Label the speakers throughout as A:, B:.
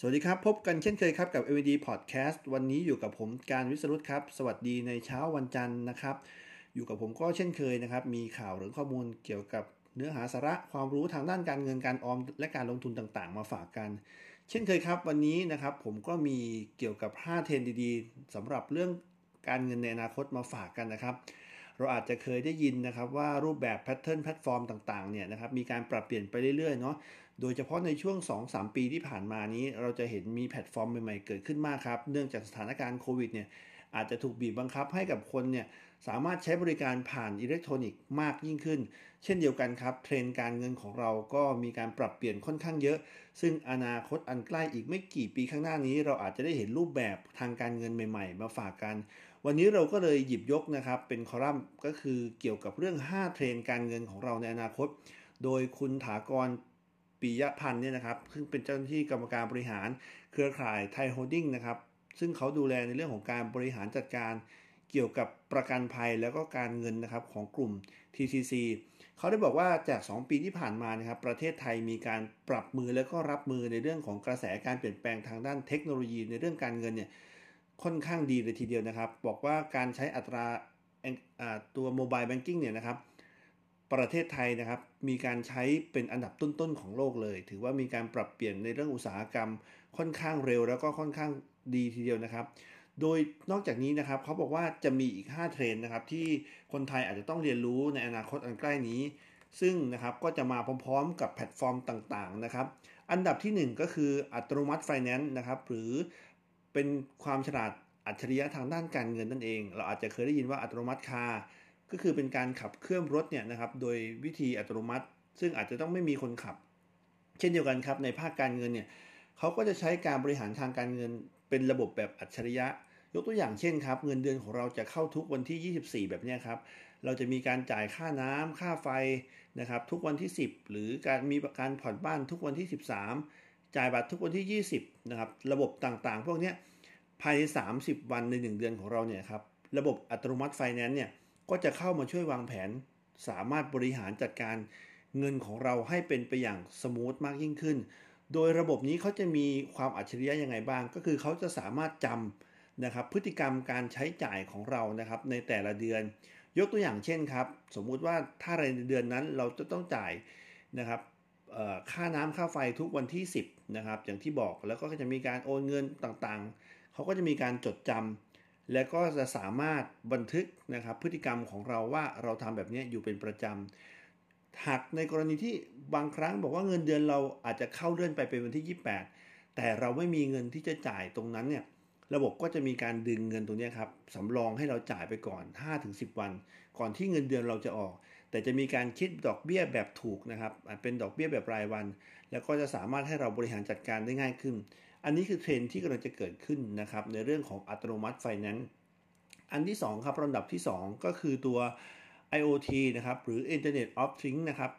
A: สวัสดีครับ พบกันเช่นเคยครับกับ LED Podcast วันนี้อยู่กับผมการวิสรุตครับ สวัสดีในเช้าวันจันทร์นะครับ อยู่กับผมก็เช่นเคยนะครับ มีข่าวหรือข้อมูลเกี่ยวกับเนื้อหาสาระความรู้ทางด้านการเงินการออม และการลงทุนต่างๆ มาฝากกัน เช่นเคยครับวันนี้นะครับผมก็มีเกี่ยวกับ 5 เทรนด์ดีๆสำหรับเรื่องการเงินในอนาคตมาฝากกันนะครับ เราอาจจะเคยได้ยินนะครับว่ารูปแบบ pattern แพลตฟอร์มต่างๆเนี่ยนะครับมีการปรับเปลี่ยนไปเรื่อยๆเนาะโดยเฉพาะในช่วง 2-3 ปีที่ผ่านมานี้ เราจะเห็นมีแพลตฟอร์มใหม่ๆเกิดขึ้นมากครับเนื่องจากสถานการณ์โควิดเนี่ยอาจจะถูกบีบบังคับให้กับคนเนี่ยสามารถใช้บริการผ่านอิเล็กทรอนิกส์มากยิ่งขึ้น เช่นเดียวกันครับ เทรนด์การเงินของเราก็มีการปรับเปลี่ยนค่อนข้างเยอะ ซึ่งอนาคตอันใกล้อีกไม่กี่ปีข้างหน้านี้ เราอาจจะได้เห็นรูปแบบทางการเงินใหม่ ๆ มาฝากกัน วันนี้เราก็เลยหยิบยกนะครับเป็นคอลัมน์ก็คือเกี่ยวกับเรื่อง 5 เทรนด์การเงินของเราในอนาคต โดยคุณฐากรปิยะพันธ์เนี่ยนะครับซึ่งเป็นเจ้าหน้าที่กรรมการบริหารเครือข่ายไทยโฮลดิ้งนะครับซึ่งเขาดูแลในเรื่องของการบริหารจัดการเกี่ยวกับประกันภัยแล้วก็การเงินนะครับของกลุ่ม TCC เขาได้บอกว่าจาก 2 ปีที่ผ่านมานะครับประเทศไทยมีการปรับมือแล้วก็รับมือในเรื่องของกระแสการเปลี่ยนแปลงทางด้านเทคโนโลยีในเรื่องการเงินเนี่ย ค่อนข้างดีเลยทีเดียวนะครับ บอกว่าการใช้อัตราตัว mobile banking เนี่ยนะครับ ประเทศไทยนะครับ มีการใช้เป็นอันดับต้นๆของโลกเลย ถือว่ามีการปรับเปลี่ยนในเรื่องอุตสาหกรรมค่อนข้างเร็วแล้วก็ค่อนข้างดีทีเดียวนะครับ โดยนอกจากนี้นะครับเขาบอกว่าจะมีอีก 5 เทรนด์นะครับ ที่คนไทยอาจจะต้องเรียนรู้ในอนาคตอันใกล้นี้ ซึ่งนะครับก็จะมาพร้อมๆ กับแพลตฟอร์มต่างๆนะครับ อันดับที่ 1 ก็คืออัตโนมัติไฟแนนซ์นะครับ หรือ เป็นความฉลาดอัจฉริยะทางด้านการเงินนั่นเอง เราอาจจะเคยได้ยินว่าอัตโนมัติคาก็คือเป็นการขับเคลื่อนรถเนี่ยนะครับโดยวิธีอัตโนมัติ ซึ่งอาจจะต้องไม่มีคนขับ เช่นเดียวกันครับในภาคการเงินเนี่ยเขาก็จะใช้การบริหารทางการเงิน เป็นระบบแบบอัจฉริยะ ยกตัวอย่างเช่นครับเงินเดือนของเราจะเข้าทุกวันที่ 24 แบบนี้ครับเราจะมีการจ่ายค่าน้ำค่าไฟนะครับทุกวันที่ 10 หรือการมีประกันผ่อนบ้านทุกวันที่ 13 จ่ายบัตรทุกวันที่ 20นะครับระบบต่างๆ พวกนี้ภายใน 30 วันใน 1 เดือนของเราเนี่ยครับระบบอัตโนมัติไฟแนนซ์เนี่ยก็จะเข้ามาช่วยวางแผน สามารถบริหารจัดการเงินของเราให้เป็นไปอย่าง smooth มากยิ่งขึ้น โดยระบบนี้เขาจะมีความอัจฉริยะยังไงบ้าง ก็คือเขาจะสามารถจำนะครับพฤติกรรมการใช้จ่ายของเรานะครับในแต่ละเดือน ยกตัวอย่างเช่นครับ สมมุติว่าถ้าในเดือนนั้นเราจะต้องจ่ายนะครับ ค่าน้ำค่าไฟทุกวันที่ 10นะครับอย่างที่บอกแล้วก็จะมีการโอนเงินต่างๆ เขาก็จะมีการจดจำและก็จะสามารถบันทึกนะครับพฤติกรรมของเราว่าเราทำแบบนี้อยู่เป็นประจำหากในกรณีที่บางครั้งบอกว่าเงินเดือนเราอาจจะเข้าเลื่อนไปเป็นวันที่ 28 แต่เราไม่มีเงินที่จะจ่ายตรงนั้นเนี่ยระบบก็จะมีการดึงเงินตรงนี้ครับสำรองให้เราจ่ายไปก่อน 5-10 วัน ก่อนที่เงินเดือนเราจะออก แต่จะมีการคิดดอกเบี้ยแบบถูกนะครับเป็นดอกเบี้ยแบบรายวัน แล้วก็จะสามารถให้เราบริหารจัดการได้ง่ายขึ้น อันนี้คือเทรนที่กำลังจะเกิดขึ้นนะครับในเรื่องของอัตโนมัติไฟแนนซ์อันที่ 2 ครับลำดับที่ 2 ก็คือตัว IoT นะครับหรือ Internet of Things นะครับ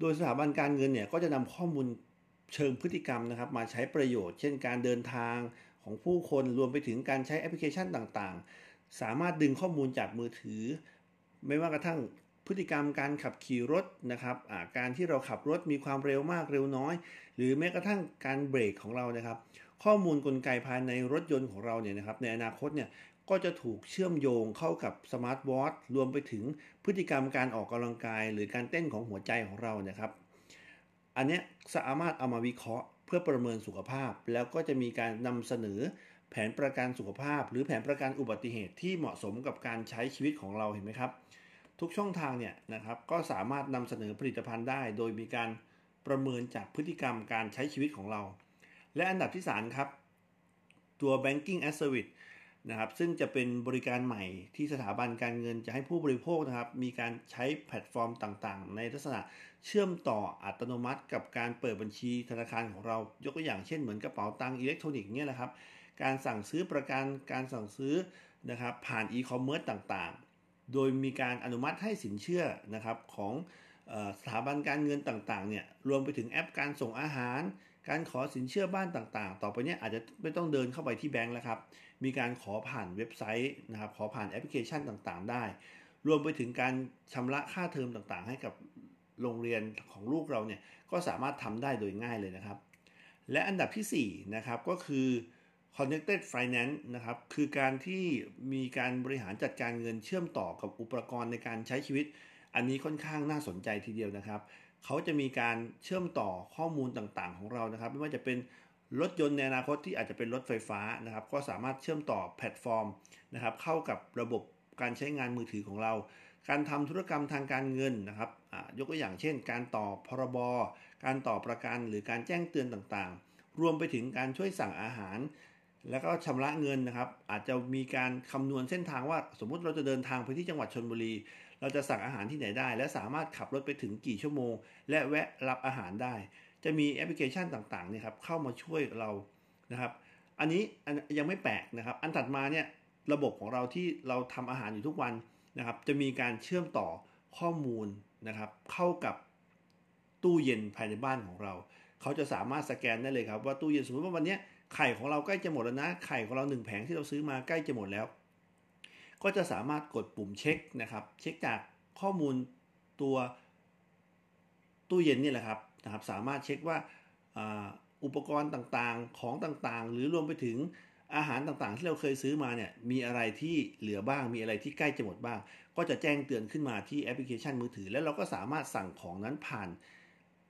A: โดยสถาบันการเงินเนี่ยก็จะนำข้อมูลเชิงพฤติกรรมนะครับมาใช้ประโยชน์ เช่นการเดินทางของผู้คนรวมไปถึงการใช้แอปพลิเคชันต่างๆ สามารถดึงข้อมูลจากมือถือ ไม่ว่ากระทั่ง พฤติกรรมการขับขี่รถนะครับการที่เราขับรถมีความเร็วมากเร็วน้อย หรือแม้กระทั่งการเบรกของเรานะครับ ข้อมูลกลไกภายในรถยนต์ของเราเนี่ยนะครับ ในอนาคตเนี่ยก็จะถูกเชื่อมโยงเข้ากับ smart watch รวมไปถึงพฤติกรรมการออกกำลังกาย หรือการเต้นของหัวใจของเรานะครับ อันนี้สามารถเอามาวิเคราะห์ เพื่อประเมินสุขภาพ แล้วก็จะมีการนำเสนอแผนประกันสุขภาพ หรือแผนประกันอุบัติเหตุที่เหมาะสมกับการใช้ชีวิตของเราเห็นไหมครับ ทุกช่องทางเนี่ยนะครับก็สามารถนำเสนอผลิตภัณฑ์ได้ โดยมีการประเมินจากพฤติกรรมการใช้ชีวิตของเรา และอันดับที่ 3 ครับ ตัว banking as service นะครับซึ่งจะเป็นบริการใหม่ที่สถาบันการเงินจะให้ผู้บริโภคนะครับมีการใช้แพลตฟอร์มต่างๆ ในลักษณะเชื่อมต่ออัตโนมัติกับการเปิดบัญชีธนาคารของเรายกตัวอย่างเช่นเหมือนกระเป๋าตังค์อิเล็กทรอนิกส์เนี่ยแหละครับการสั่งซื้อประกันการสั่งซื้อนะครับผ่านอีคอมเมิร์ซต่างๆ โดยมีการอนุมัติให้สินเชื่อนะครับของสถาบันการเงินต่างๆเนี่ยรวมไปถึงแอปการส่งอาหาร การขอสินเชื่อบ้านต่างๆ ต่อไปนี้อาจจะไม่ต้องเดินเข้าไปที่แบงก์แล้วครับ มีการขอผ่านเว็บไซต์นะครับขอผ่านแอปพลิเคชันต่างๆ ได้ รวมไปถึงการชำระค่าเทอมต่างๆ ให้กับโรงเรียนของลูกเราเนี่ยก็สามารถทำได้โดยง่ายเลยนะครับ และอันดับที่4นะครับก็คือ connected finance นะครับคือการที่มีการบริหารจัดการเงินเชื่อมต่อกับอุปกรณ์ในการใช้ชีวิต อันนี้ค่อนข้างน่าสนใจทีเดียวนะครับ เขาจะมีการเชื่อมต่อข้อมูลต่างๆ ของเรานะครับ ไม่ว่าจะเป็นรถยนต์ในอนาคตที่อาจจะเป็นรถไฟฟ้านะครับ ก็สามารถเชื่อมต่อแพลตฟอร์มนะครับ เข้ากับระบบการใช้งานมือถือของเรา การทำธุรกรรมทางการเงินนะครับยกตัวอย่างเช่น การต่อพรบ การต่อประกันหรือการแจ้งเตือนต่างๆ รวมไปถึงการช่วยสั่งอาหาร แล้วก็ชำระเงินนะครับ อาจจะมีการคำนวณเส้นทางว่า สมมุติเราจะเดินทางไปที่จังหวัดชนบุรี เราจะสั่งอาหารที่ไหนได้ และสามารถขับรถไปถึงกี่ชั่วโมง และแวะรับอาหารได้ จะมีแอปพลิเคชันต่างๆเนี่ยครับเข้ามาช่วยเรานะครับ อันนี้ยังไม่แปลกนะครับ อันถัดมาเนี่ยระบบของเราที่เราทำอาหารอยู่ทุกวันนะครับ จะมีการเชื่อมต่อข้อมูลนะครับ เข้ากับตู้เย็นภายในบ้านของเรา เขาจะสามารถสแกนได้เลยครับว่าตู้เย็นสมมติว่าวันนี้ ไข่ของเราใกล้จะหมดแล้วนะ ไข่ของเราหนึ่งแผงที่เราซื้อมาใกล้จะหมดแล้ว ก็จะสามารถกดปุ่มเช็คนะครับ เช็คจากข้อมูลตัวตู้เย็นนี่แหละครับนะครับ สามารถเช็คว่าอุปกรณ์ต่างๆ ของต่างๆ หรือรวมไปถึงอาหารต่างๆ ที่เราเคยซื้อมาเนี่ยมีอะไรที่เหลือบ้าง มีอะไรที่ใกล้จะหมดบ้าง ก็จะแจ้งเตือนขึ้นมาที่แอปพลิเคชันมือถือ แล้วเราก็สามารถสั่งของนั้นผ่าน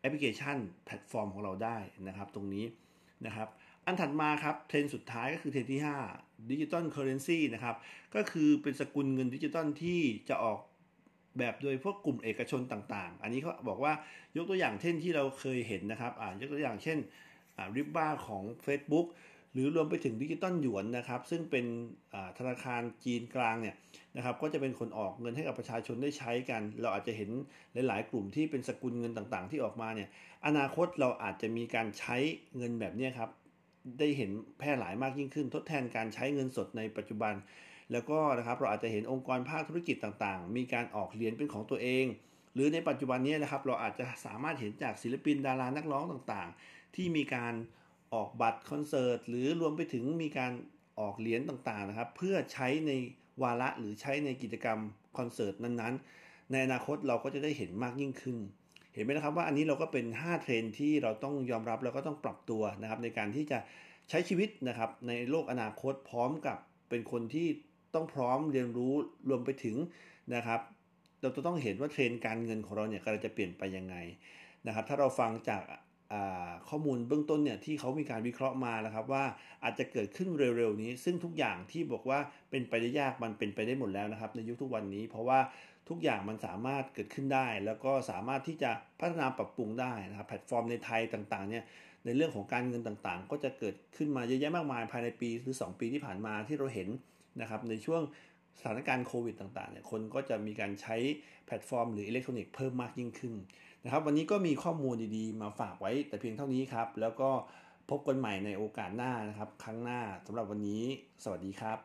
A: แอปพลิเคชันแพลตฟอร์มของเราได้นะครับ ตรงนี้นะครับ อันถัดมาครับเทรนด์สุดท้ายก็คือเทรนด์ที่5 digital currency นะครับก็คือเป็นสกุลเงินดิจิตอลที่จะออกแบบโดยพวกกลุ่มเอกชนต่างๆ อันนี้เขาบอกว่ายกตัวอย่างเช่นที่เราเคยเห็นนะครับอ่ายกตัวอย่างเช่นริบบ้าของ Facebook หรือรวมไปถึงดิจิตอลหยวนนะครับ ซึ่งเป็นธนาคารจีนกลางเนี่ยนะครับก็จะเป็นคนออกเงินให้กับประชาชนได้ใช้กัน เราอาจจะเห็นหลาย ๆ กลุ่มที่เป็นสกุลเงินต่างๆ ที่ออกมาเนี่ยอนาคตเราอาจจะมีการใช้เงินแบบนี้ครับ ได้เห็นแพร่หลายมากยิ่งขึ้น ทดแทนการใช้เงินสดในปัจจุบัน แล้วก็นะครับเราอาจจะเห็นองค์กรภาคธุรกิจต่างๆ มีการออกเหรียญเป็นของตัวเอง หรือในปัจจุบันนี้นะครับเราอาจจะสามารถเห็นจากศิลปินดารานักร้องต่างๆ ที่มีการออกบัตรคอนเสิร์ตหรือรวมไปถึงมีการออกเหรียญต่างๆนะครับ เพื่อใช้ในวาระหรือใช้ในกิจกรรมคอนเสิร์ตนั้นๆ ในอนาคตเราก็จะได้เห็นมากยิ่งขึ้น ห็นไหมนะครับว่าอันนี้เราก็เป็น 5 เทรนที่เราต้องยอมรับแล้วก็ต้องปรับตัวนะครับในการที่จะใช้ชีวิตนะครับในโลกอนาคตพร้อมกับเป็นคนที่ต้องพร้อมเรียนรู้รวมไปถึงนะครับเราจะต้องเห็นว่าเทรนด์การเงินของเราเนี่ยกำลังจะเปลี่ยนไปยังไงนะครับถ้าเราฟังจากข้อมูลเบื้องต้นเนี่ยที่เขามีการวิเคราะห์มาแล้วครับว่าอาจจะเกิดขึ้นเร็วๆนี้ ซึ่งทุกอย่างที่บอกว่าเป็นไปได้ยากมันเป็นไปได้หมดแล้วนะครับในยุคทุกวันนี้ เพราะว่า ทุกอย่างมันสามารถเกิดขึ้นได้ แล้วก็สามารถที่จะพัฒนาปรับปรุงได้นะครับแพลตฟอร์มในไทยต่างๆเนี่ยในเรื่องของการเงินต่างๆ ก็จะเกิดขึ้นมาเยอะแยะมากมายภายในปีหรือ 2 ปีที่ผ่านมาที่เราเห็นนะครับในช่วงสถานการณ์โควิดต่างๆเนี่ยคนก็จะมีการใช้แพลตฟอร์มหรืออิเล็กทรอนิกส์เพิ่มมากยิ่งขึ้นนะครับวันนี้ก็มีข้อมูลดีๆ มาฝากไว้แต่เพียงเท่านี้ครับ แล้วก็พบกันใหม่ในโอกาสหน้านะครับ ครั้งหน้าสำหรับวันนี้ สวัสดีครับ